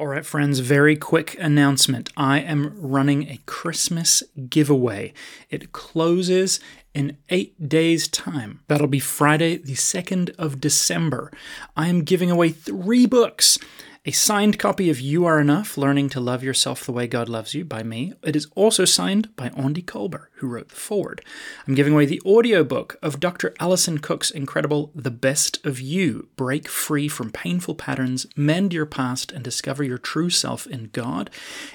All right, friends, very quick announcement. I am running a Christmas giveaway. It closes in eight days' time. That'll be Friday, the 2nd of December. I am giving away three books a signed copy of You Are Enough Learning to Love Yourself the Way God Loves You by me. It is also signed by Andy Colbert, who wrote the foreword. I'm giving away the audiobook of Dr. Alison Cook's incredible The Best of You Break Free from Painful Patterns, Mend Your Past, and Discover Your True Self in God.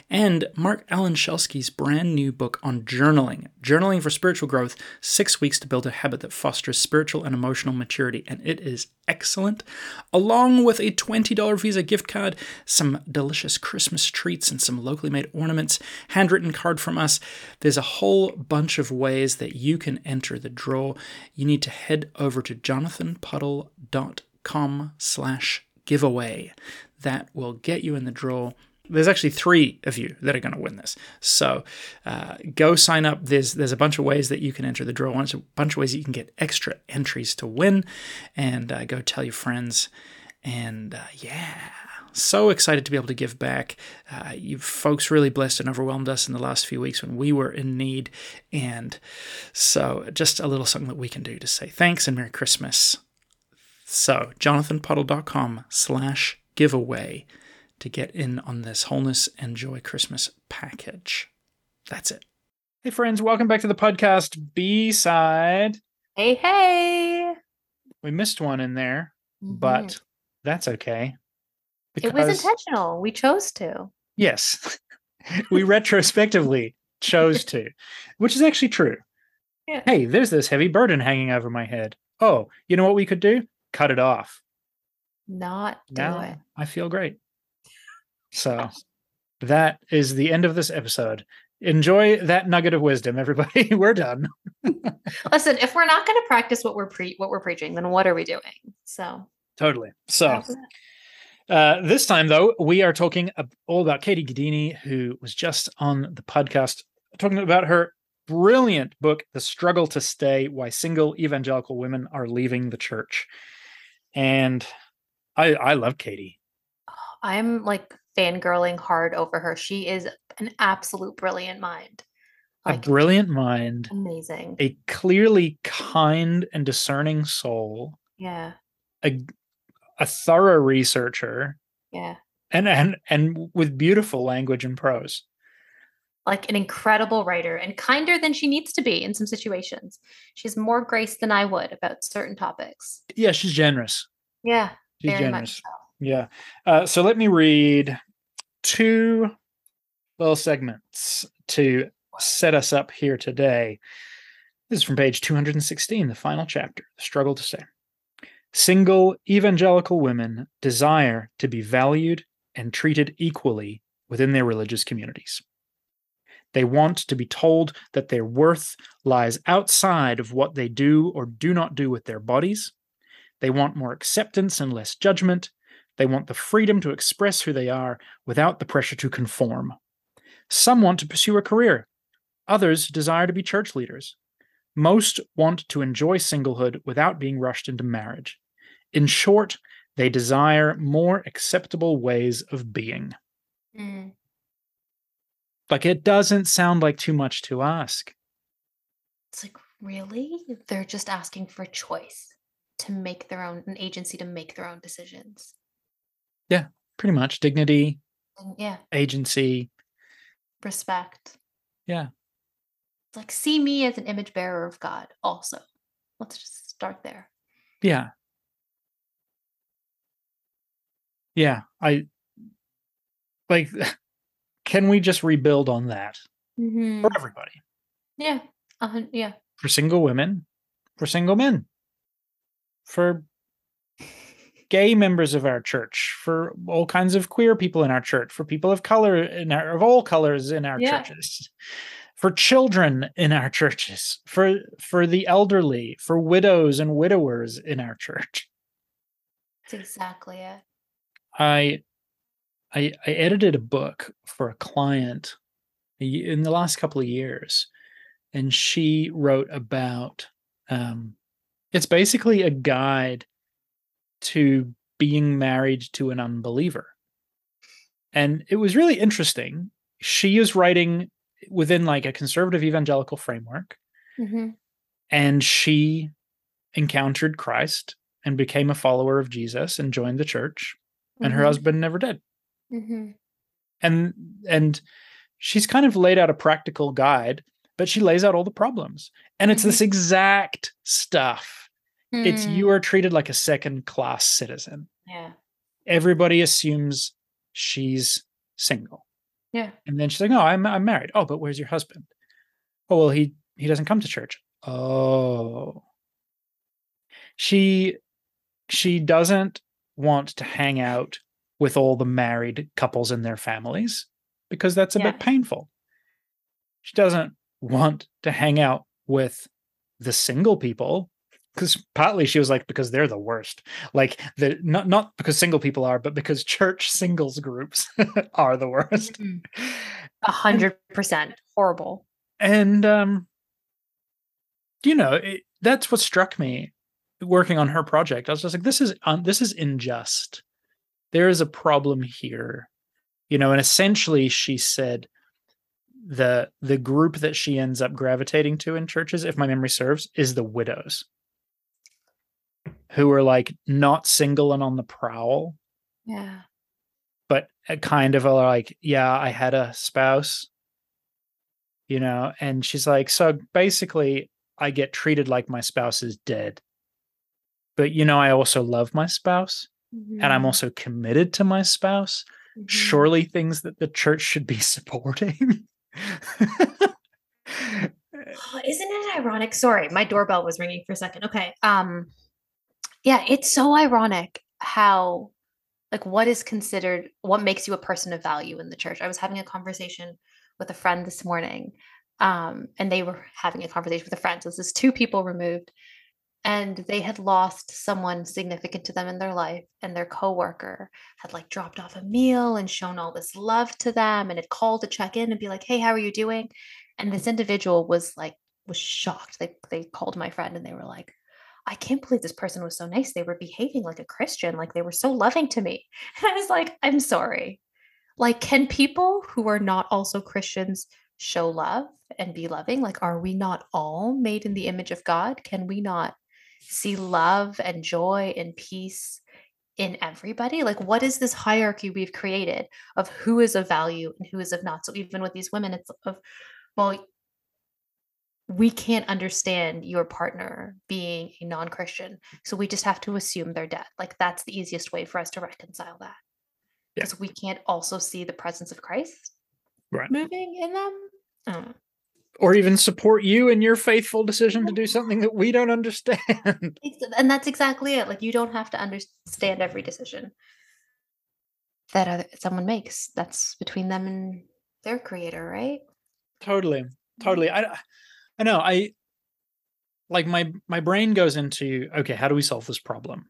And Mark Alan Shelsky's brand new book on journaling Journaling for Spiritual Growth Six Weeks to Build a Habit That Fosters Spiritual and Emotional Maturity. And it is excellent, along with a $20 Visa gift card, some delicious Christmas treats, and some locally made ornaments, handwritten card from us. There's a whole bunch of ways that you can enter the draw. You need to head over to jonathanpuddle.com slash giveaway. That will get you in the draw there's actually three of you that are going to win this. So uh, go sign up. There's there's a bunch of ways that you can enter the draw. There's a bunch of ways you can get extra entries to win, and uh, go tell your friends. And uh, yeah, so excited to be able to give back. Uh, you folks really blessed and overwhelmed us in the last few weeks when we were in need, and so just a little something that we can do to say thanks and Merry Christmas. So jonathanpuddle.com slash giveaway to get in on this Wholeness and Joy Christmas package. That's it. Hey, friends, welcome back to the podcast B side. Hey, hey. We missed one in there, mm-hmm. but that's okay. It was intentional. We chose to. Yes. we retrospectively chose to, which is actually true. Yeah. Hey, there's this heavy burden hanging over my head. Oh, you know what we could do? Cut it off. Not do now, it. I feel great. So that is the end of this episode. Enjoy that nugget of wisdom, everybody. we're done. Listen, if we're not going to practice what we're pre what we're preaching, then what are we doing? So totally. So uh, this time, though, we are talking all about Katie Gaddini, who was just on the podcast talking about her brilliant book, The Struggle to Stay Why Single Evangelical Women Are Leaving the Church. And I, I love Katie. I'm like fangirling hard over her. She is an absolute brilliant mind. Like, a brilliant mind. Amazing. A clearly kind and discerning soul. Yeah. A a thorough researcher. Yeah. And and and with beautiful language and prose. Like an incredible writer and kinder than she needs to be in some situations. She's more grace than I would about certain topics. Yeah, she's generous. Yeah. She's generous. So. Yeah. Uh, so let me read two little segments to set us up here today. This is from page 216, the final chapter, The Struggle to Stay. Single evangelical women desire to be valued and treated equally within their religious communities. They want to be told that their worth lies outside of what they do or do not do with their bodies. They want more acceptance and less judgment. They want the freedom to express who they are without the pressure to conform. Some want to pursue a career. Others desire to be church leaders. Most want to enjoy singlehood without being rushed into marriage. In short, they desire more acceptable ways of being. Mm. Like it doesn't sound like too much to ask. It's like, really? They're just asking for choice to make their own, an agency to make their own decisions. Yeah, pretty much. Dignity, yeah, agency, respect. Yeah. It's like see me as an image bearer of God also. Let's just start there. Yeah. Yeah, I like can we just rebuild on that mm-hmm. for everybody? Yeah. Uh, yeah. For single women, for single men, for gay members of our church, for all kinds of queer people in our church, for people of color in our, of all colors in our yeah. churches, for children in our churches, for for the elderly, for widows and widowers in our church. That's exactly it. I I, I edited a book for a client in the last couple of years, and she wrote about um, it's basically a guide to being married to an unbeliever. And it was really interesting. She is writing within like a conservative evangelical framework. Mm-hmm. And she encountered Christ and became a follower of Jesus and joined the church. And her Mhm. husband never did. Mm-hmm. and and she's kind of laid out a practical guide but she lays out all the problems and it's this exact stuff it's you are treated like a second class citizen Yeah. everybody assumes she's single Yeah. and then she's like oh i'm i'm married oh but where's your husband oh well he he doesn't come to church oh she she doesn't want to hang out with all the married couples and their families because that's a Yeah. bit painful she doesn't want to hang out with the single people because partly she was like because they're the worst like the not not because single people are but because church singles groups are the worst Mhm. A hundred percent horrible. and um you know it, that's what struck me working on her project i was just like this is un, this is unjust. There is a problem here. You know and essentially she said the the group that she ends up gravitating to in churches if my memory serves is the widows. Who are like not single and on the prowl. Yeah. but uh, kind of are like, yeah, I had a spouse, you know, and she's like, so basically, I get treated like my spouse is dead. But, you know, I also love my spouse and Mm-hmm. I'm also committed to my spouse. Mhm. Surely things that the church should be supporting. Oh, isn't it ironic? Sorry, my doorbell was ringing for a second. Okay. Um yeah, it's so ironic how like what is considered what makes you a person of value in the church. I was having a conversation with a friend this morning. Um and they were having a conversation with a friend. So this is two people removed and they had lost someone significant to them in their life and their coworker had like dropped off a meal and shown all this love to them and had called to check in and be like, "Hey, how are you doing?" and this individual was like was shocked. They they called my friend and they were like i can't believe this person was so nice. They were behaving like a christian like they were so loving to me. And i was like i'm sorry. Like can people who are not also christians show love and be loving? Like are we not all made in the image of god? Can we not see love and joy and peace in everybody like what is this hierarchy we've created of who is of value and who is of not so even with these women it's of well we can't understand your partner being a non-christian so we just have to assume they're dead like that's the easiest way for us to reconcile that Yeah. because we can't also see the presence of christ Right. moving in them know. Or even support you in your faithful decision to do something that we don't understand. And that's exactly it like you don't have to understand every decision that other, someone makes. That's between them and their creator right? Totally mm-hmm. totally. I i know i like my my brain goes into okay how do we solve this problem?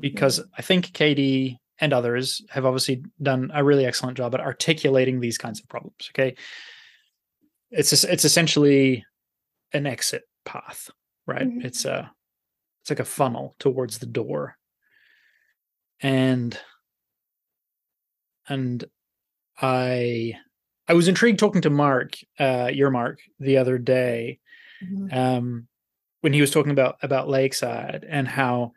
Because mm-hmm. i think katie and others have obviously done a really excellent job at articulating these kinds of problems okay it's it's essentially an exit path right? Mhm. it's a it's like a funnel towards the door. And and i i was intrigued talking to mark uh your mark the other day um when he was talking about about lakeside and how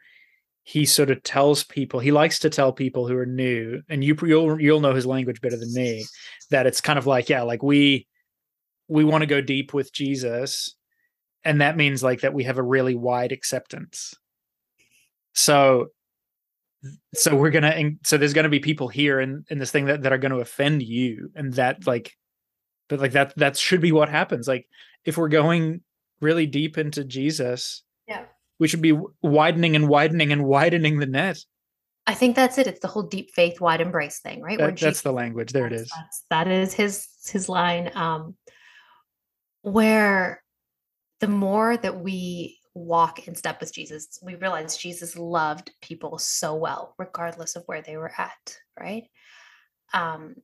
he sort of tells people he likes to tell people who are new and you you'll you'll know his language better than me that it's kind of like yeah like we we want to go deep with jesus and that means like that we have a really wide acceptance. So so we're gonna and so there's gonna be people here in in this thing that, that are gonna offend you and that like but like that that should be what happens. Like if we're going really deep into jesus Yeah. we should be widening and widening and widening the net. I think that's it. It's the whole deep faith wide embrace thing right? That, that's the language. There it is. that's, that is his his line um where the more that we walk in step with jesus we realize jesus loved people so well regardless of where they were at right? Um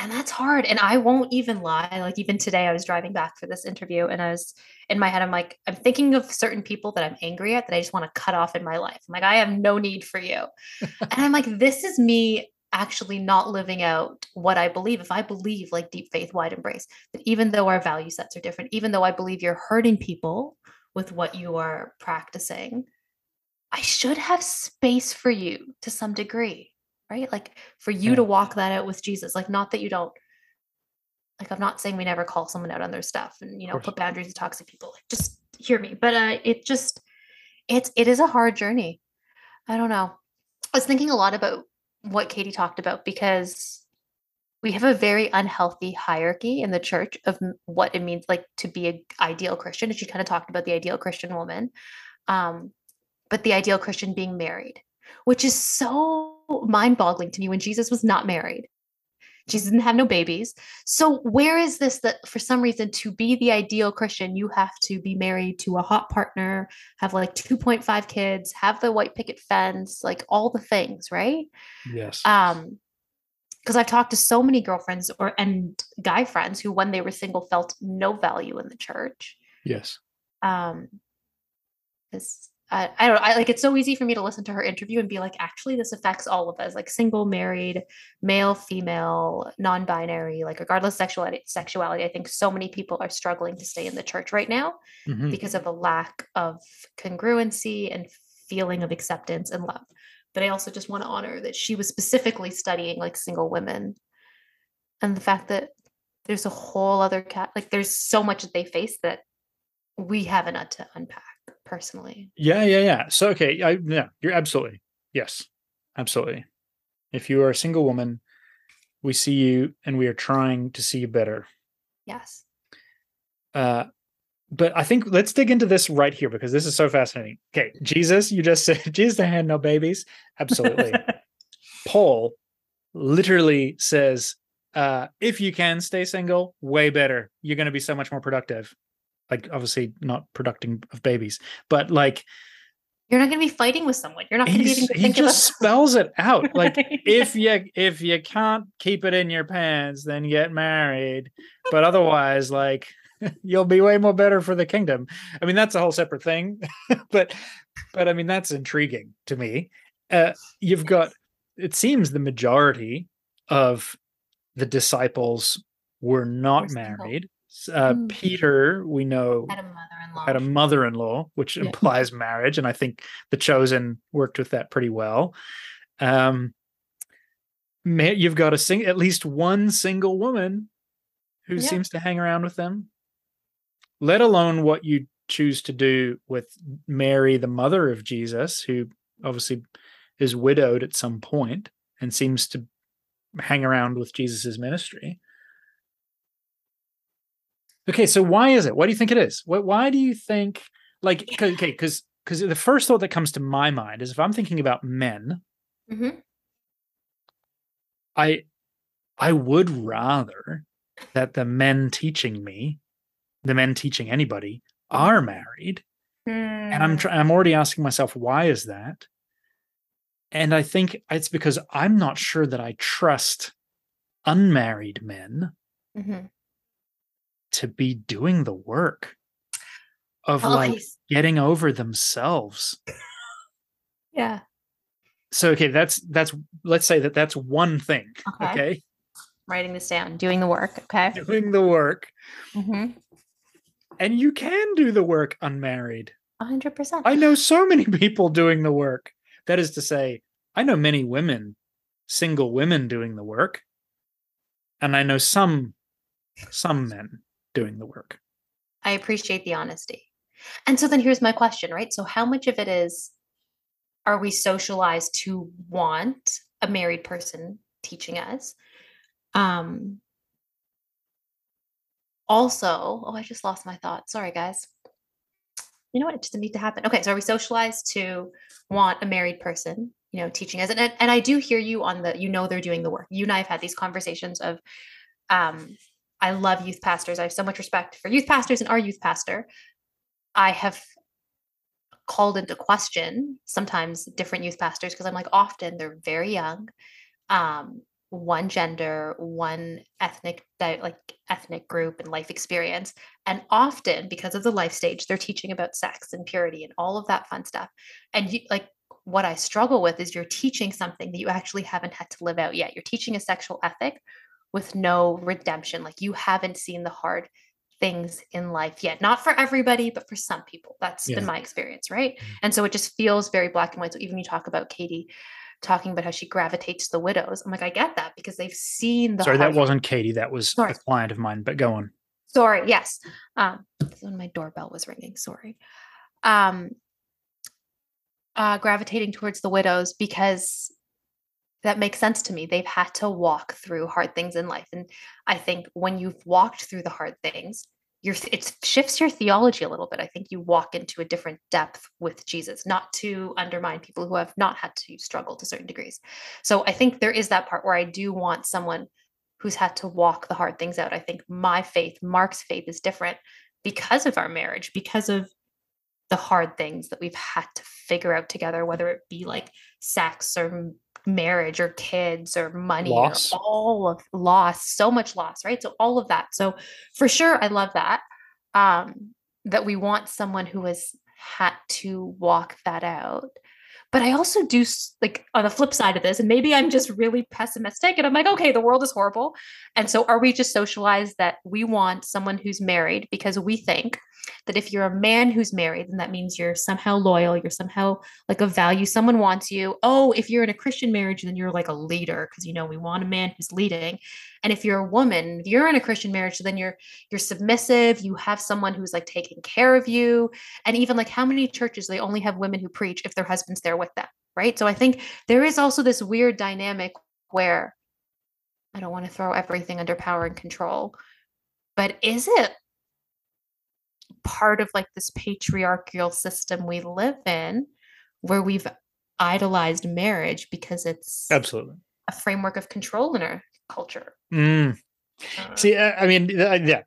and that's hard and i won't even lie like even today i was driving back for this interview and i was in my head i'm like i'm thinking of certain people that i'm angry at that i just want to cut off in my life. I'm like i have no need for you. And i'm like this is me actually not living out what I believe. If I believe like deep faith, wide embrace, that even though our value sets are different, even though I believe you're hurting people with what you are practicing, I should have space for you to some degree, right? Like for you Yeah. to walk that out with Jesus. Like, not that you don't, like, I'm not saying we never call someone out on their stuff and, you know, put boundaries with toxic people. Like, just hear me. But uh, it just, it's, it is a hard journey. I don't know. I was thinking a lot about what Katie talked about because we have a very unhealthy hierarchy in the church of what it means like to be an ideal Christian. And she kind of talked about the ideal Christian woman. Um, but the ideal Christian being married, which is so mind boggling to me when Jesus was not married. Jesus didn't have no babies. So, where is this that for some reason to be the ideal Christian, you have to be married to a hot partner, have like 2.5 kids, have the white picket fence, like all the things, right? Yes. um because i've talked to so many girlfriends or and guy friends who when they were single felt no value in the church yes. um because I, I don't know i like it's so easy for me to listen to her interview and be like actually this affects all of us like single married male female non-binary like regardless sexuality sexuality i think so many people are struggling to stay in the church right now Mhm. because of a lack of congruency and feeling of acceptance and love. But I also just want to honor that she was specifically studying like single women and the fact that there's a whole other cat like there's so much that they face that we haven't had to unpack personally. Yeah, yeah, yeah. So okay, I yeah, you're absolutely yes, absolutely. If you are a single woman, we see you and we are trying to see you better. Yes. Uh, but I think let's dig into this right here because this is so fascinating. Okay, Jesus, you just said Jesus had no babies. Absolutely. Paul literally says, uh, if you can stay single, way better. You're going to be so much more productive. Like, obviously, not producing of babies, but like, You're not going to be fighting with someone. You're not going to be he's- to he just spells it out. Like, about if you if you can't keep it in your pants, then get married. But otherwise, like you'll be way more better for the kingdom. I mean, that's a whole separate thing. but but I mean, that's intriguing to me. Uh, you've got it seems the majority of the disciples were not married. Uh, Mm. Peter, we know, had a mother-in-law. had a mother-in-law, which Yeah. implies marriage, and I think the chosen worked with that pretty well. Um, you've got a sing at least one single woman who Yeah. seems to hang around with them. Let alone what you choose to do with Mary, the mother of Jesus, who obviously is widowed at some point and seems to hang around with Jesus's ministry. Okay, so why is it? What do you think it is? What, why do you think like 'cause- okay, because because the first thought that comes to my mind is if I'm thinking about men, Mhm. I I would rather that the men teaching me, the men teaching anybody, are married. And I'm Mm. try- I'm already asking myself why is that? And I think it's because I'm not sure that I trust unmarried men Mhm. To be doing the work of Oh, like getting over themselves. yeah. So okay, that's that's let's say that that's one thing. Okay. Okay, Writing this down, doing the work. Okay. doing the work, Mm-hmm. and you can do the work unmarried. hundred percent. I know so many people doing the work. That is to say, I know many women, single women doing the work, and I know some some men doing the work. I appreciate the honesty. And so then here's my question, right? So how much of it is are we socialized to want a married person teaching us? Um also, oh, I just lost my thought. Sorry, guys. You know what? It didn't need to happen. Okay, so are we socialized to want a married person, you know, teaching us? And, and I do hear you on the, you know, they're doing the work. You and I have had these conversations of, um, I love youth pastors. I have so much respect for youth pastors and our youth pastor. I have called into question sometimes different youth pastors because I'm like, often they're very young, um, one gender, one ethnic, like ethnic group and life experience, and often because of the life stage, they're teaching about sex and purity and all of that fun stuff. And you like what I struggle with is you're teaching something that you actually haven't had to live out yet. You're teaching a sexual ethic with no redemption. Like you haven't seen the hard things in life yet. Not for everybody, but for some people. That's Yeah. been my experience, right? Mhm. And so it just feels very black and white. So even you talk about Katie talking about how she gravitates to the widows. I'm like, I get that because they've seen the Sorry, that wasn't Katie. That was Sorry. a client of mine. But go on. Sorry, yes. Um, when my doorbell was ringing. Sorry. Um, uh, gravitating towards the widows because that makes sense to me. They've had to walk through hard things in life, and I think when you've walked through the hard things, it shifts your theology a little bit. I think you walk into a different depth with Jesus, not to undermine people who have not had to struggle to certain degrees. So I think there is that part where I do want someone who's had to walk the hard things out. I think my faith, Mark's faith, is different because of our marriage, because of the hard things that we've had to figure out together, whether it be like sex or marriage or kids or money Loss. or all of loss, so much loss, right? So all of that. So for sure, I love that. Um, that we want someone who has had to walk that out. But I also do like on the flip side of this, and maybe I'm just really pessimistic and I'm like, okay, the world is horrible. And so are we just socialized that we want someone who's married because we think that if you're a man who's married, then that means you're somehow loyal, you're somehow like a value, someone wants you. Oh, if you're in a Christian marriage, then you're like a leader because you know we want a man who's leading. And if you're a woman, if you're in a Christian marriage, then you're you're submissive, you have someone who's like taking care of you. And even like how many churches they only have women who preach if their husband's there with them, right? So I think there is also this weird dynamic where I don't want to throw everything under power and control, but is it part of like this patriarchal system we live in where we've idolized marriage because it's Absolutely. a framework of control in our culture? Mm. Uh, See, I mean, yeah,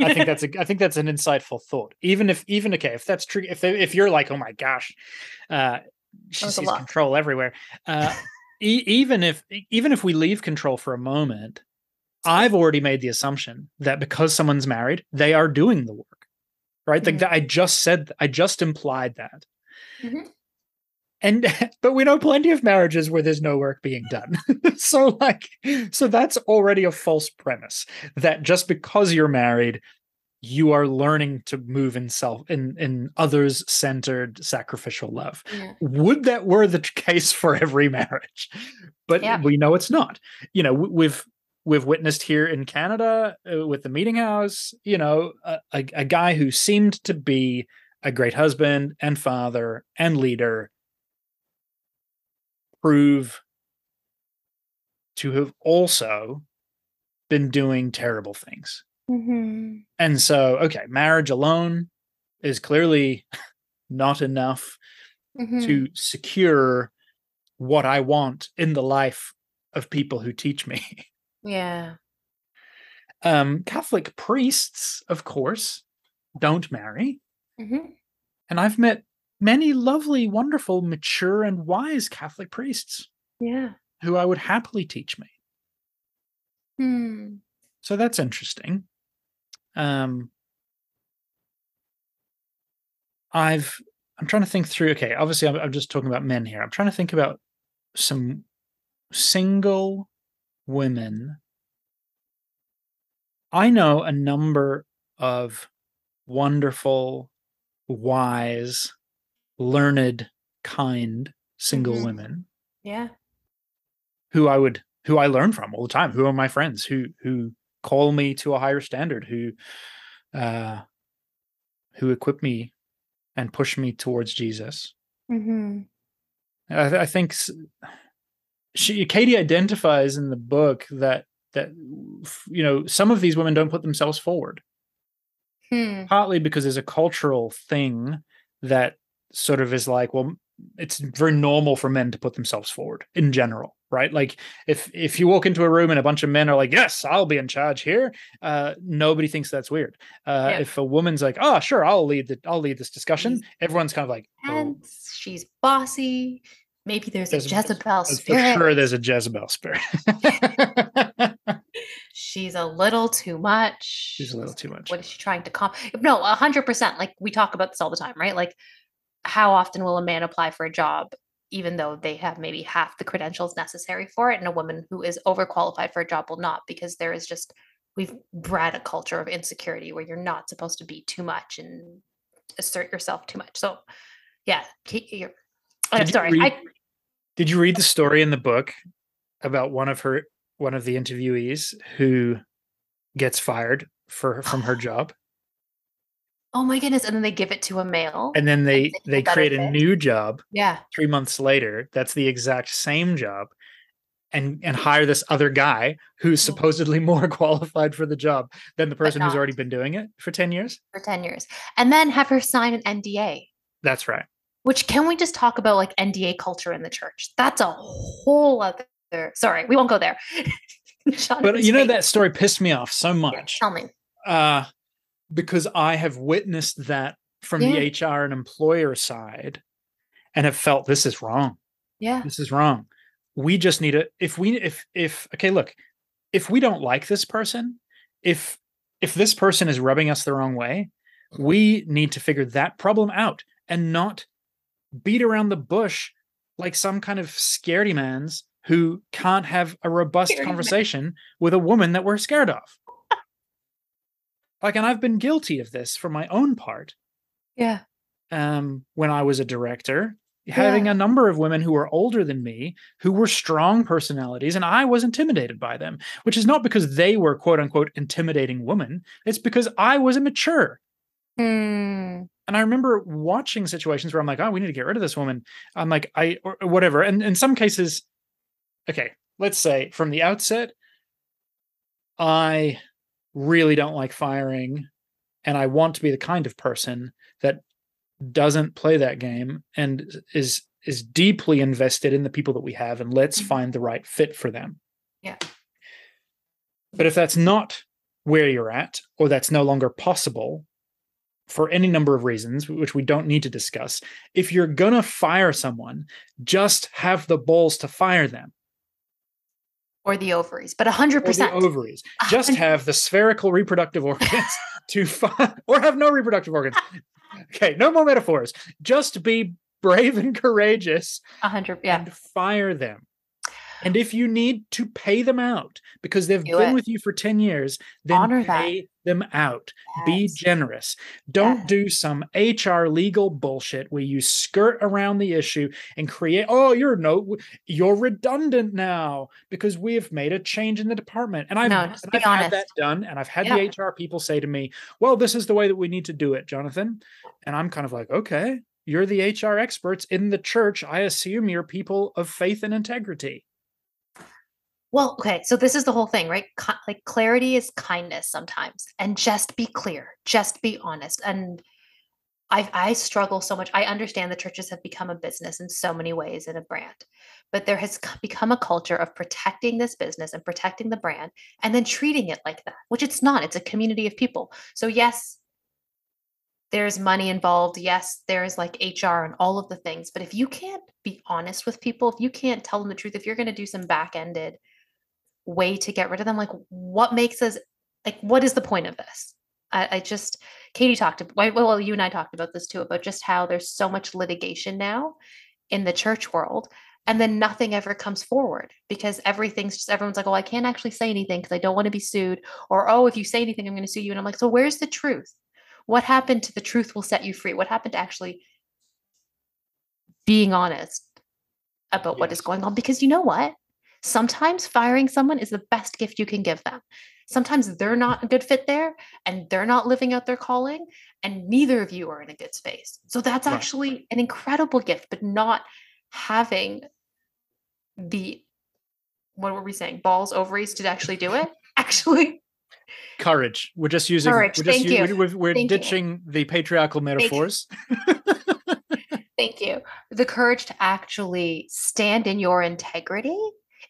I think that's a, I think that's an insightful thought. Even if, even okay, if that's true, if they, if you're like, oh my gosh, uh, she sees control everywhere. Uh, e- even if, even if we leave control for a moment, I've already made the assumption that because someone's married, they are doing the work, right? Like Mhm. that, I just said, I just implied that. Mhm. And but we know plenty of marriages where there's no work being done. so like so that's already a false premise that just because you're married you are learning to move in self in in others centered sacrificial love. yeah. Would that were the case for every marriage? But Yeah. we know it's not. You know, we've we've witnessed here in Canada uh, with the meeting house, you know, a, a, a guy who seemed to be a great husband and father and leader prove to have also been doing terrible things. Mhm. And so, okay, marriage alone is clearly not enough Mhm. to secure what I want in the life of people who teach me. yeah. Um, Catholic priests, of course, don't marry. Mhm. And I've met many lovely, wonderful, mature, and wise Catholic priests Yeah. who I would happily teach me. Hmm. So that's interesting. Um, I've I'm trying to think through. Okay, obviously I'm, I'm just talking about men here. I'm trying to think about some single women. I know a number of wonderful, wise, learned, kind single Mhm. women Yeah. who I would who I learn from all the time, who are my friends, who who call me to a higher standard, who uh who equip me and push me towards Jesus. Mhm. I, th- I think she Katie identifies in the book that that you know some of these women don't put themselves forward Hmm. partly because there's a cultural thing that sort of is like well it's very normal for men to put themselves forward in general right like if if you walk into a room and a bunch of men are like yes i'll be in charge here uh nobody thinks that's weird uh Yeah. if a woman's like oh sure i'll lead the i'll lead this discussion everyone's kind of like oh, And she's bossy. Maybe there's, There's- a Jezebel for spirit. sure there's a jezebel spirit She's a little too much. she's a little too much What is she trying to comp? No, a hundred percent. Like we talk about this all the time, right? Like, how often will a man apply for a job even though they have maybe half the credentials necessary for it and a woman who is overqualified for a job will not because there is just we've bred a culture of insecurity where you're not supposed to be too much and assert yourself too much. So yeah uh, i'm sorry read, I, did you read the story in the book about one of her one of the interviewees who gets fired for from her job Oh my goodness! And then they give it to a male, and then they and they create a new job. Yeah, three months later, that's the exact same job, and and hire this other guy who's mm-hmm. supposedly more qualified for the job than the person who's already been doing it for ten years. For ten years, and then have her sign an NDA. That's right. Which can we just talk about like NDA culture in the church? That's a whole other. Sorry, we won't go there. but you know that story pissed me off so much. Yeah, tell me. Uh because I have witnessed that from yeah. the HR and employer side and have felt this is wrong. Yeah. This is wrong. We just need to if we if if okay, look, if we don't like this person, if if this person is rubbing us the wrong way, we need to figure that problem out and not beat around the bush like some kind of scaredy mans who can't have a robust scaredy conversation man. with a woman that we're scared of. Like, and I've been guilty of this for my own part. Yeah. Um, when I was a director, yeah. having a number of women who were older than me who were strong personalities, and I was intimidated by them, which is not because they were quote unquote intimidating women. It's because I was immature. Mm. And I remember watching situations where I'm like, oh, we need to get rid of this woman. I'm like, I or whatever. And in some cases, okay, let's say from the outset, I really don't like firing and I want to be the kind of person that doesn't play that game and is is deeply invested in the people that we have and let's mm-hmm. find the right fit for them. Yeah. But if that's not where you're at or that's no longer possible for any number of reasons which we don't need to discuss, if you're going to fire someone, just have the balls to fire them or the ovaries, but 100%. Or the ovaries. Just have the spherical reproductive organs to find, or have no reproductive organs. Okay, no more metaphors. Just be brave and courageous. 100, yeah. And fire them. And if you need to pay them out because they've Do been it. with you for 10 years, then Honor pay that. them out. Yes. Be generous. Don't yes. do some HR legal bullshit where you skirt around the issue and create, oh, you're no, you're redundant now because we've made a change in the department. And I've, no, and I've had that done. And I've had yeah. the HR people say to me, well, this is the way that we need to do it, Jonathan. And I'm kind of like, okay, you're the HR experts in the church. I assume you're people of faith and integrity. Well, okay, so this is the whole thing, right? Co- like clarity is kindness sometimes, and just be clear, just be honest. And I I struggle so much. I understand the churches have become a business in so many ways and a brand, but there has become a culture of protecting this business and protecting the brand, and then treating it like that, which it's not. It's a community of people. So yes, there's money involved. Yes, there's like HR and all of the things. But if you can't be honest with people, if you can't tell them the truth, if you're going to do some back ended way to get rid of them? Like what makes us like what is the point of this? I, I just katie talked about well you and i talked about this too about just how there's so much litigation now in the church world and then nothing ever comes forward because everything's just everyone's like oh i can't actually say anything because i don't want to be sued or oh if you say anything i'm going to sue you and i'm like so where's the truth? What happened to the truth will set you free? What happened to actually being honest about yes. what is going on? Because you know what Sometimes firing someone is the best gift you can give them. Sometimes they're not a good fit there and they're not living out their calling, and neither of you are in a good space. So that's right. actually an incredible gift, but not having the what were we saying? Balls, ovaries to actually do it. Actually, courage. We're just using. Courage. We're, just Thank you. we're, we're ditching you. the patriarchal metaphors. Thank you. The courage to actually stand in your integrity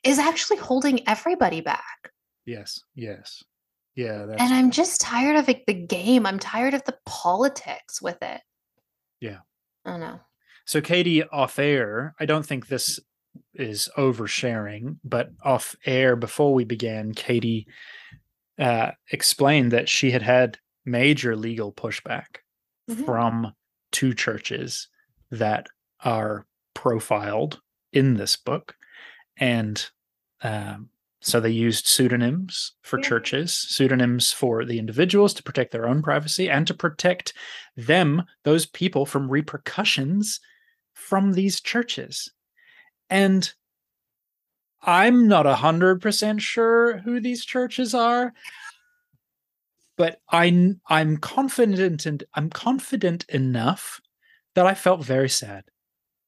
is actually holding everybody back. Yes, yes. Yeah. and I'm just tired of it, the game. I'm tired of the politics with it. Yeah. I don't know. So, Katie, off air, I don't think this is oversharing, but off air before we began, Katie uh, explained that she had had major legal pushback mm-hmm. from two churches that are profiled in this book. And um, so they used pseudonyms for Yeah. churches, pseudonyms for the individuals to protect their own privacy and to protect them, those people, from repercussions from these churches. And I'm not a hundred percent sure who these churches are, but I I'm confident and I'm confident enough that I felt very sad,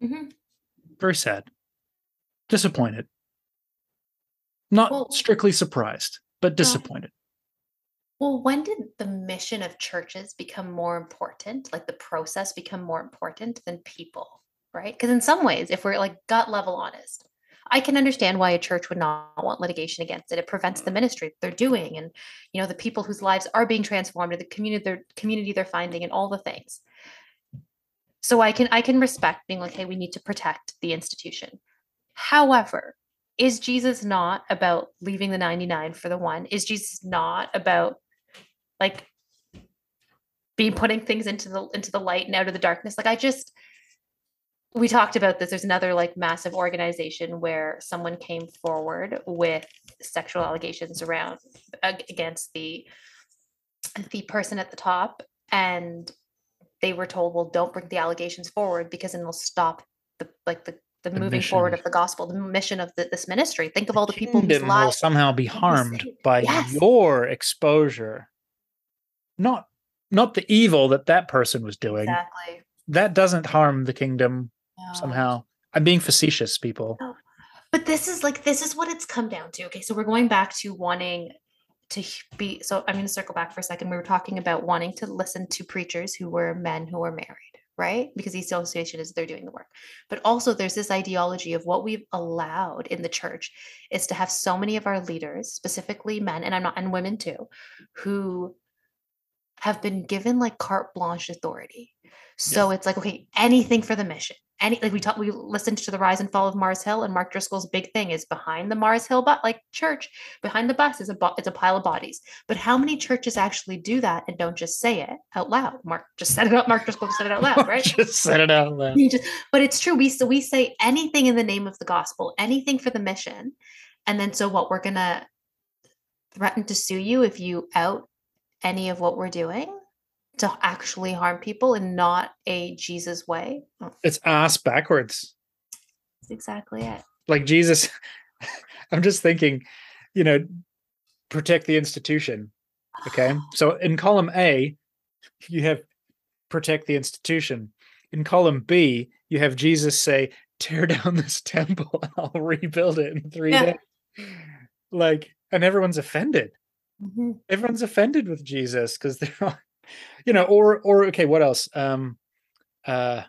Mhm. very sad, disappointed, not Well- strictly surprised, but disappointed. Well, when did the mission of churches become more important, like the process become more important than people, right? Because in some ways, if we're like gut level honest, I can understand why a church would not want litigation against it. It prevents the ministry that they're doing and you know the people whose lives are being transformed and the community their community they're finding and all the things. So I can I can respect being like, hey, we need to protect the institution. However, is Jesus not about leaving the 99 for the one? Is Jesus not about like being putting things into the into the light and out of the darkness? Like I just we talked about this. There's another like massive organization where someone came forward with sexual allegations around against the the person at the top and they were told well don't bring the allegations forward because then they'll stop the like the the, The moving forward of the gospel the mission of the, this ministry think of all the people whose Kingdom will somehow be harmed by Yes. your exposure, not not the evil that that person was doing. exactly That doesn't harm the kingdom No. somehow. I'm being facetious, people. but this is like this is what it's come down to okay so we're going back to wanting to be so i'm going to circle back for a second we were talking about wanting to listen to preachers who were men who were married right? Because the association is they're doing the work. But also there's this ideology of what we've allowed in the church is to have so many of our leaders specifically men and i'm not and women too who have been given like carte blanche authority so it's like okay anything for the mission any like we talked we listened to the rise and fall of mars hill and mark driscoll's big thing is behind the mars hill but like church behind the bus is a bo- it's a pile of bodies but how many churches actually do that and don't just say it out loud mark just said it out mark driscoll just said it out loud right Just said it out loud. just, but it's true. We so we say anything in the name of the gospel, anything for the mission, and then so what? We're gonna threaten to sue you if you out any of what we're doing to actually harm people in not a Jesus way. It's ass backwards. That's exactly it. Like Jesus, I'm just thinking, you know, protect the institution. Okay. So in column A, you have protect the institution. In column B, you have Jesus say, tear down this temple and I'll rebuild it in three Yeah. days. Like, and everyone's offended. Mhm. everyone's offended with Jesus because they're all, you know, or or okay, what else? Um uh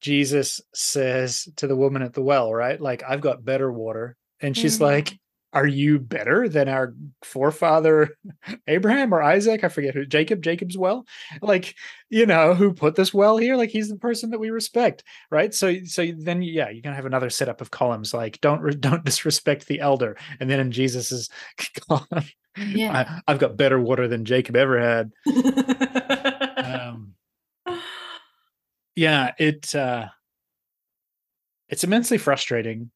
Jesus says to the woman at the well, right? Like, I've got better water. And she's Mhm. like, Are you better than our forefather Abraham or Isaac? I forget who Jacob, Jacob's well, like, you know, who put this well here? Like, he's the person that we respect, right? So, so then, yeah, you're gonna have another setup of columns like, don't don't disrespect the elder, and then in Jesus's column, Yeah. I, I've got better water than Jacob ever had. Um, yeah, it uh, it's immensely frustrating,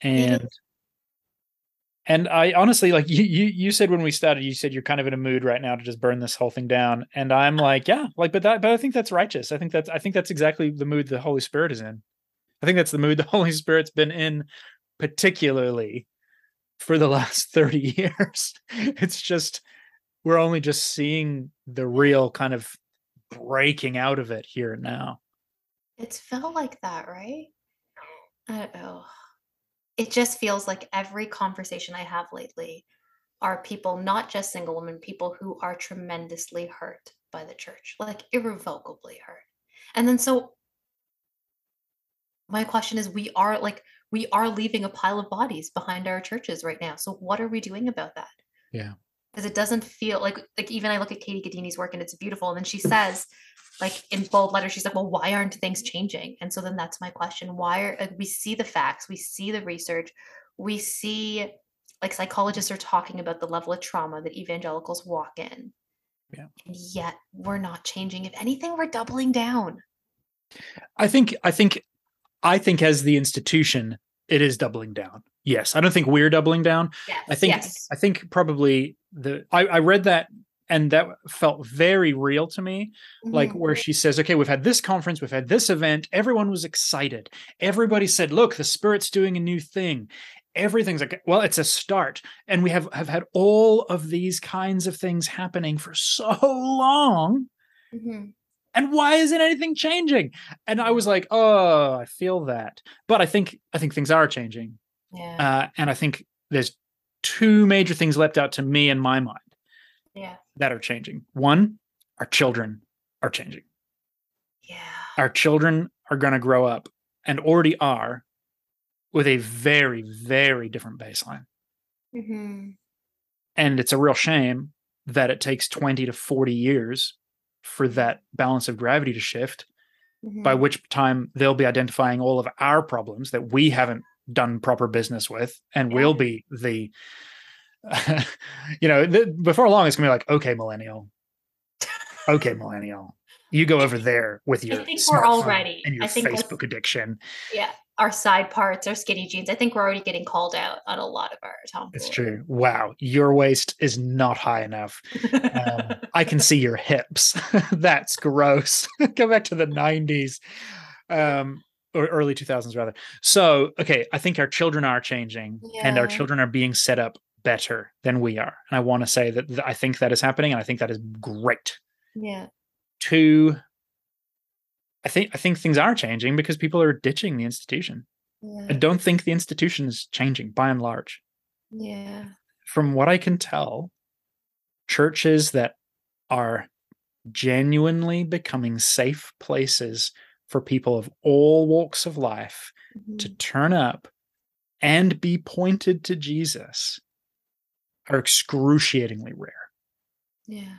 and and I honestly like you, you. You said when we started, you said you're kind of in a mood right now to just burn this whole thing down, and I'm like, yeah, like, but that, but I think that's righteous. I think that's, I think that's exactly the mood the Holy Spirit is in. I think that's the mood the Holy Spirit's been in, particularly for the last 30 years. It's just we're only just seeing the real kind of breaking out of it here now. It's felt like that, right? I don't know. It just feels like every conversation I have lately are people, not just single women, people who are tremendously hurt by the church, like irrevocably hurt. And then so my question is we are like we are leaving a pile of bodies behind our churches right now. So what are we doing about that? Yeah. Because it doesn't feel like like even I look at Katie Gaddini's work and it's beautiful. And then she says, like in bold letters, she's like, well, why aren't things changing? And so then that's my question. Why are like, we see the facts, we see the research, we see like psychologists are talking about the level of trauma that evangelicals walk in. Yeah. And yet we're not changing. If anything, we're doubling down. I think I think I think as the institution, it is doubling down. Yes, I don't think we're doubling down. Yes. I think yes. I think probably the I, I read that and that felt very real to me. Like Mhm. where she says, "Okay, we've had this conference, we've had this event. Everyone was excited. Everybody said, "Look, the Spirit's doing a new thing." Everything's like, well, it's a start, and we have have had all of these kinds of things happening for so long Mhm. and why isn't anything changing and i was like oh i feel that but i think i think things are changing Yeah. uh, and i think there's two major things leapt out to me in my mind yeah. that are changing one our children are changing Yeah. our children are going to grow up and already are with a very very different baseline hmm and it's a real shame that it takes 20 to 40 years for that balance of gravity to shift by which time they'll be identifying all of our problems that we haven't done proper business with and Yeah. we'll be the you know th- before long it's gonna be like okay millennial okay millennial you go over there with your I think we're already- and your I think facebook addiction Yeah. Our side parts, our skinny jeans. I think we're already getting called out on a lot of our tomfoolery. it's true wow your waist is not high enough um, I can see your hips. That's gross. Go back to the 90s um, or early 2000s, rather. So, okay, I think our children are changing and our children are being set up better than we are. And I want to say that th- I think that is happening and I think that is great. yeah. Two, I think I think things are changing because people are ditching the institution. Yeah. I don't think the institution is changing by and large. Yeah. from what I can tell, churches that are genuinely becoming safe places for people of all walks of life to Mhm. turn up and be pointed to Jesus are excruciatingly rare. Yeah.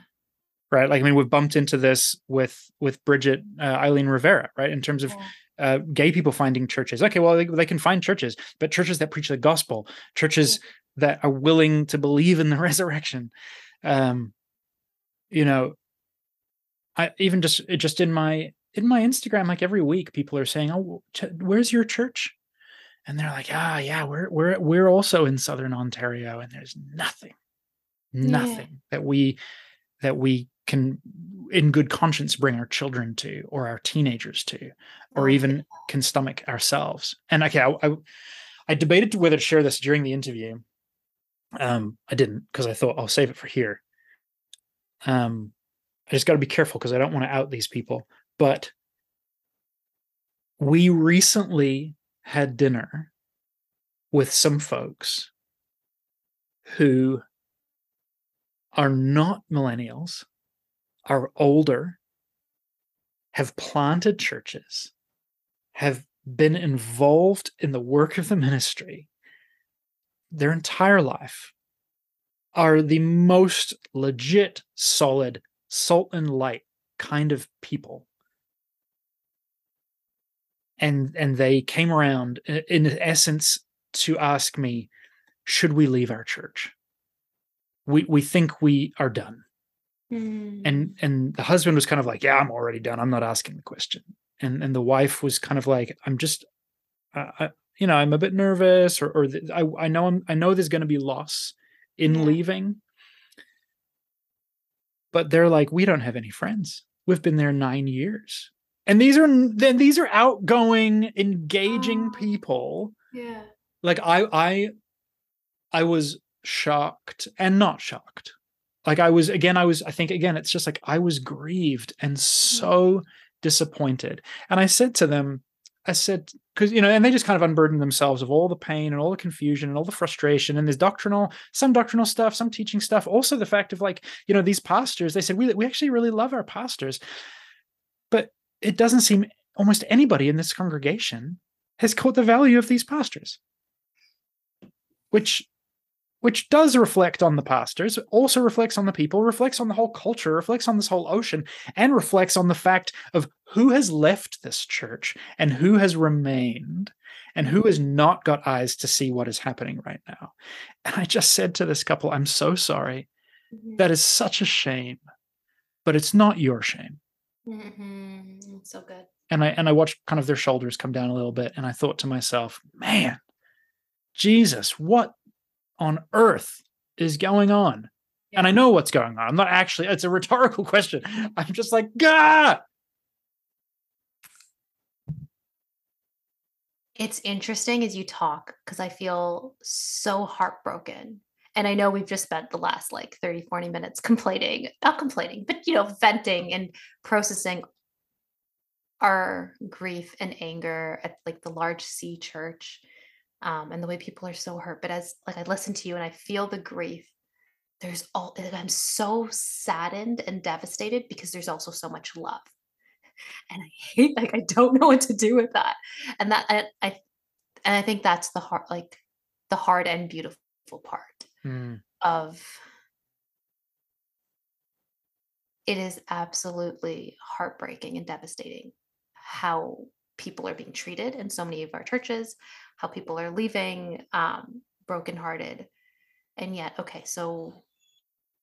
Right? Like I mean, we've bumped into this with with Bridget uh, Eileen Rivera, right? In terms of Yeah. uh, gay people finding churches. Okay, well, they, they can find churches, but churches that preach the gospel, churches that are willing to believe in the resurrection. Um, you know, I even just just in my in my Instagram, like every week, people are saying, "Oh, ch- where's your church?" And they're like, "Ah, yeah, we're we're we're also in Southern Ontario, and there's nothing, nothing that we that we can, in good conscience, bring our children to or our teenagers to, or even can stomach ourselves." And okay, I, I, I debated whether to share this during the interview. Um, I didn't because I thought I'll save it for here. Um, I just got to be careful because I don't want to out these people. But we recently had dinner with some folks who are not millennials, are older, have planted churches, have been involved in the work of the ministry their entire life, are the most legit, solid, salt and light kind of people. And and they came around in essence to ask me, should we leave our church? We we think we are done Mm. and and the husband was kind of like yeah i'm already done i'm not asking the question and and the wife was kind of like i'm just uh, I, you know i'm a bit nervous or or i i know i'm i know there's going to be loss in Yeah. leaving but they're like we don't have any friends we've been there 9 years and these are then these are outgoing engaging Oh. people. Yeah. like i i i was shocked and not shocked. Like i was again i was i think again it's just like i was grieved and so hmm. disappointed. And i said to them i said because you know and they just kind of unburdened themselves of all the pain and all the confusion and all the frustration and there's doctrinal some doctrinal stuff some teaching stuff. Also the fact of like you know these pastors they said we, we actually really love our pastors. But it doesn't seem almost anybody in this congregation has caught the value of these pastors which which does reflect on the pastors also reflects on the people reflects on the whole culture reflects on this whole ocean and reflects on the fact of who has left this church and who has remained and who has not got eyes to see what is happening right now. And i just said to this couple i'm so sorry. Mhm. that is such a shame but it's not your shame Mhm. So good. and I and I watched kind of their shoulders come down a little bit, and I thought to myself, man, Jesus, what on earth is going on? Yeah. And I know what's going on. I'm not actually, it's a rhetorical question. I'm just like, God. It's interesting as you talk because I feel so heartbroken. And I know we've just spent the last like 30, 40 minutes complaining, not complaining, but you know, venting and processing our grief and anger at like the large C church um, and the way people are so hurt. But as like I listen to you and I feel the grief, there's all I'm so saddened and devastated because there's also so much love. And I hate like I don't know what to do with that. And that I, I and I think that's the hard like the hard and beautiful part mm. of it is absolutely heartbreaking and devastating how people are being treated in so many of our churches, how people are leaving um, brokenhearted. And yet, okay, so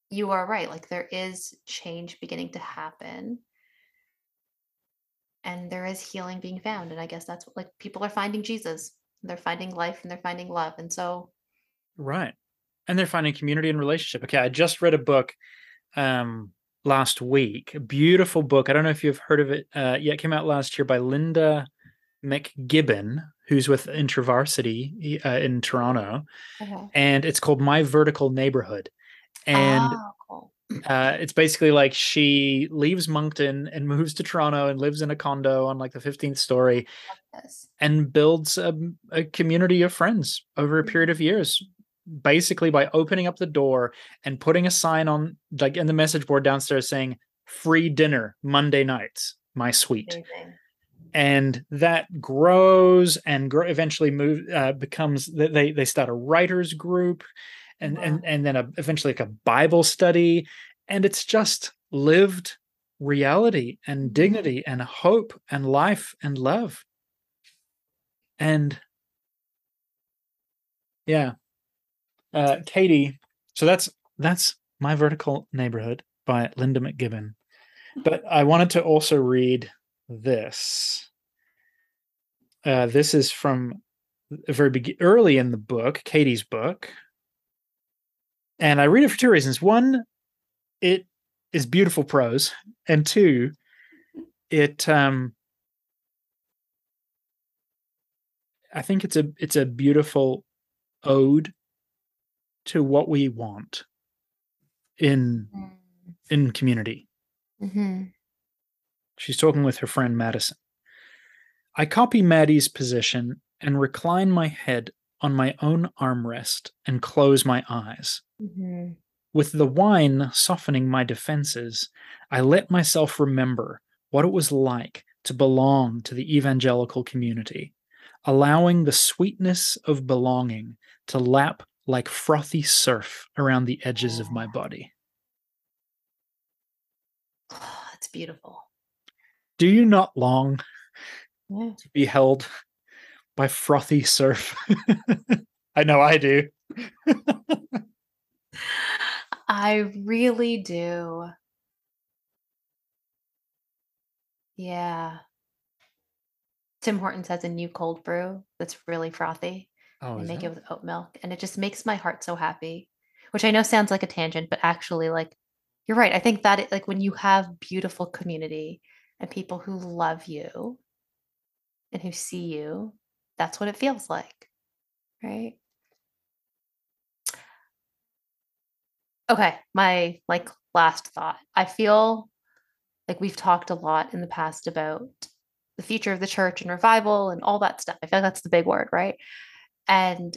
you are right. Like there is change beginning to happen. And there is healing being found. And I guess that's what like people are finding Jesus. They're finding life and they're finding love. And so Right. And they're finding community and relationship. Okay. I just read a book um last week. A beautiful book. I don't know if you've heard of it uh, yet. It came out last year by Linda McGibbon, who's with InterVarsity uh, in Toronto, uh-huh. and it's called My Vertical Neighborhood. And oh, uh, it's basically like she leaves Moncton and moves to Toronto and lives in a condo on like the 15th story and builds a, a community of friends over a period mm-hmm. of years basically by opening up the door and putting a sign on like in the message board downstairs saying free dinner monday nights my suite Amazing. and that grows and grow, eventually move uh, becomes they they start a writers group and wow. and and then a, eventually like a bible study and it's just lived reality and mm-hmm. dignity and hope and life and love and yeah uh, Katie, so that's that's my vertical neighborhood by Linda McGibbon. But I wanted to also read this. Uh, this is from very be- early in the book, Katie's book, and I read it for two reasons. One, it is beautiful prose, and two, it um, I think it's a it's a beautiful ode to what we want in mm. in community. Mm-hmm. She's talking with her friend Madison. I copy Maddie's position and recline my head on my own armrest and close my eyes. Mm-hmm. With the wine softening my defenses, I let myself remember what it was like to belong to the evangelical community, allowing the sweetness of belonging to lap like frothy surf around the edges of my oh. body. Oh, that's beautiful. Do you not long yeah. to be held by frothy surf? I know I do. I really do. Yeah. Tim Hortons has a new cold brew that's really frothy. Oh, and make that? it with oat milk. And it just makes my heart so happy, which I know sounds like a tangent, but actually, like, you're right. I think that, it, like, when you have beautiful community and people who love you and who see you, that's what it feels like. Right. Okay. My, like, last thought. I feel like we've talked a lot in the past about the future of the church and revival and all that stuff. I feel like that's the big word, right? And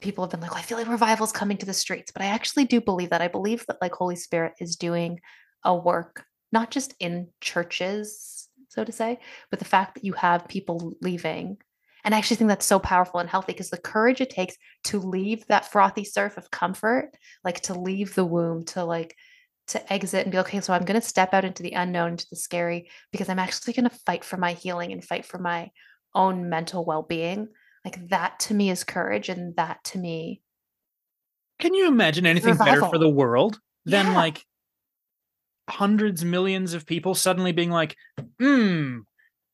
people have been like, well, I feel like revival's coming to the streets. But I actually do believe that. I believe that like Holy Spirit is doing a work, not just in churches, so to say, but the fact that you have people leaving. And I actually think that's so powerful and healthy because the courage it takes to leave that frothy surf of comfort, like to leave the womb, to like to exit and be okay, so I'm going to step out into the unknown, into the scary, because I'm actually going to fight for my healing and fight for my own mental well being like that to me is courage and that to me can you imagine anything revival. better for the world than yeah. like hundreds millions of people suddenly being like hmm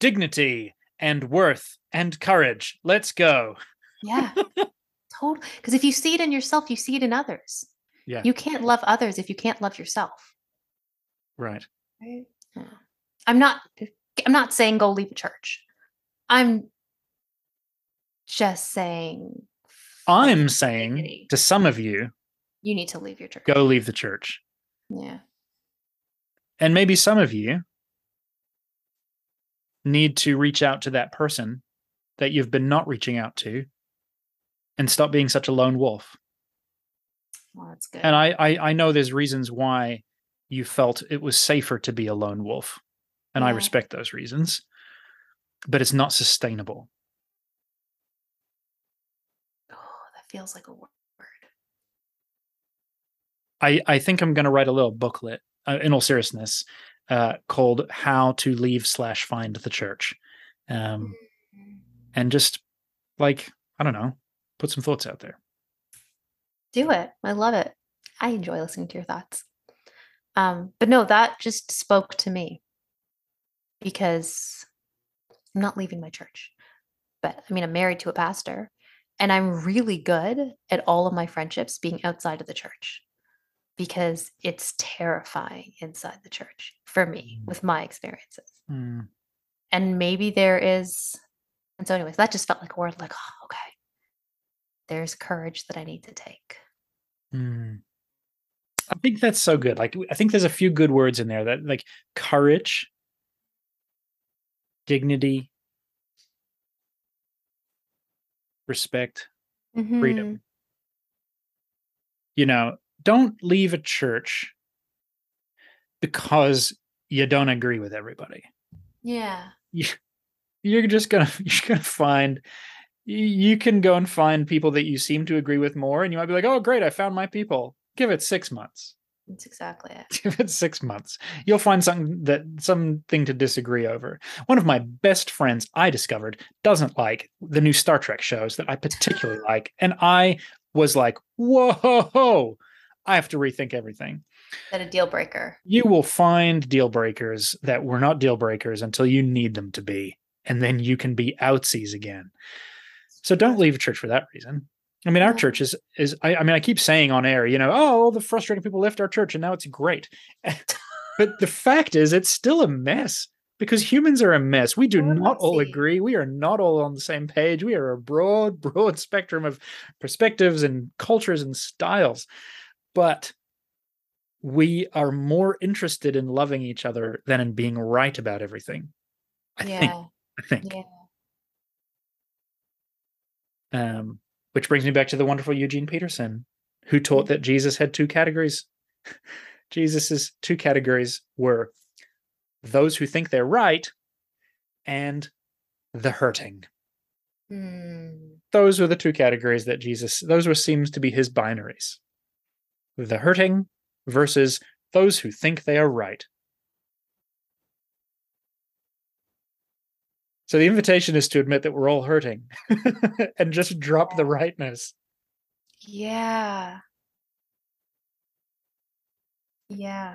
dignity and worth and courage. Let's go. Yeah. totally. Because if you see it in yourself, you see it in others. Yeah. You can't love others if you can't love yourself. Right. Right. Yeah. I'm not I'm not saying go leave a church. I'm just saying I'm saying to some of you, you need to leave your church. go leave the church. Yeah. And maybe some of you need to reach out to that person that you've been not reaching out to and stop being such a lone wolf. Well, that's good. And I, I, I know there's reasons why you felt it was safer to be a lone wolf. And I respect those reasons. But it's not sustainable. oh, that feels like a word. I, I think I'm going to write a little booklet, uh, in all seriousness, uh, called "How to Leave Slash Find the Church," um, and just like I don't know, put some thoughts out there. Do it. I love it. I enjoy listening to your thoughts. Um, but no, that just spoke to me because I'm not leaving my church. But I mean, I'm married to a pastor, and I'm really good at all of my friendships being outside of the church because it's terrifying inside the church for me Mm. with my experiences. Hmm. And maybe there is, and so, anyways, that just felt like a word like, oh, okay, there's courage that I need to take. Hmm. I think that's so good. Like I think there's a few good words in there that like courage, dignity, respect, Mhm. freedom. You know, don't leave a church because you don't agree with everybody. Yeah. You, you're just gonna you're gonna find you, you can go and find people that you seem to agree with more, and you might be like, oh great, I found my people. Give it six months. That's exactly it. Give it six months. You'll find something that something to disagree over. One of my best friends I discovered doesn't like the new Star Trek shows that I particularly like. And I was like, whoa, I have to rethink everything. That a deal breaker. You will find deal breakers that were not deal breakers until you need them to be. And then you can be outsies again. So don't leave a church for that reason. I mean, our church is is I, I mean, I keep saying on air, you know, oh, the frustrating people left our church and now it's great. but the fact is it's still a mess because humans are a mess. We do We're not all agree. We are not all on the same page. We are a broad, broad spectrum of perspectives and cultures and styles. But we are more interested in loving each other than in being right about everything. I think. yeah. I think. Yeah. Um, which brings me back to the wonderful Eugene Peterson, who taught that Jesus had two categories. Jesus's two categories were those who think they're right and the hurting. Hmm. Those were the two categories that Jesus, those were seems to be his binaries. The hurting versus those who think they are right. So the invitation is to admit that we're all hurting and just drop the rightness. Yeah. Yeah.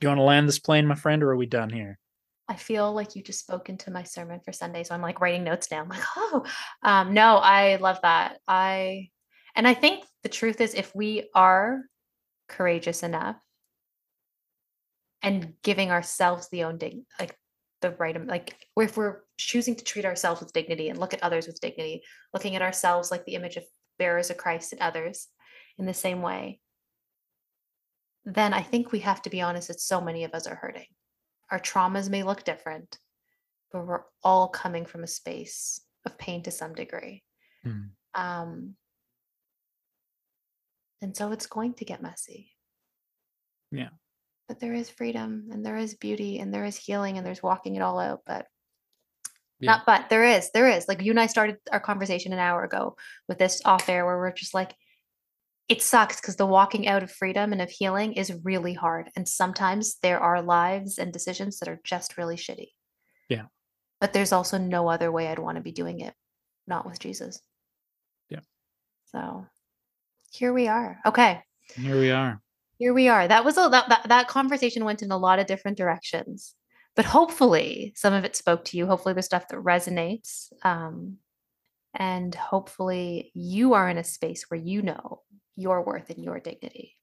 Do you want to land this plane, my friend, or are we done here? I feel like you just spoke into my sermon for Sunday. So I'm like writing notes down. like, oh, um, no, I love that. I, and I think the truth is if we are courageous enough and giving ourselves the own dig, like the right, like if we're choosing to treat ourselves with dignity and look at others with dignity, looking at ourselves like the image of bearers of Christ and others in the same way, then I think we have to be honest that so many of us are hurting. Our traumas may look different, but we're all coming from a space of pain to some degree. Hmm. Um, and so it's going to get messy. Yeah. But there is freedom and there is beauty and there is healing and there's walking it all out. But Yeah. not, but there is, there is. Like you and I started our conversation an hour ago with this off air where we're just like, it sucks because the walking out of freedom and of healing is really hard. And sometimes there are lives and decisions that are just really shitty. Yeah. But there's also no other way I'd want to be doing it, not with Jesus. Yeah. So here we are. Okay. Here we are. Here we are. That was a that, that that conversation went in a lot of different directions, but hopefully some of it spoke to you. Hopefully the stuff that resonates, um, and hopefully you are in a space where you know your worth and your dignity.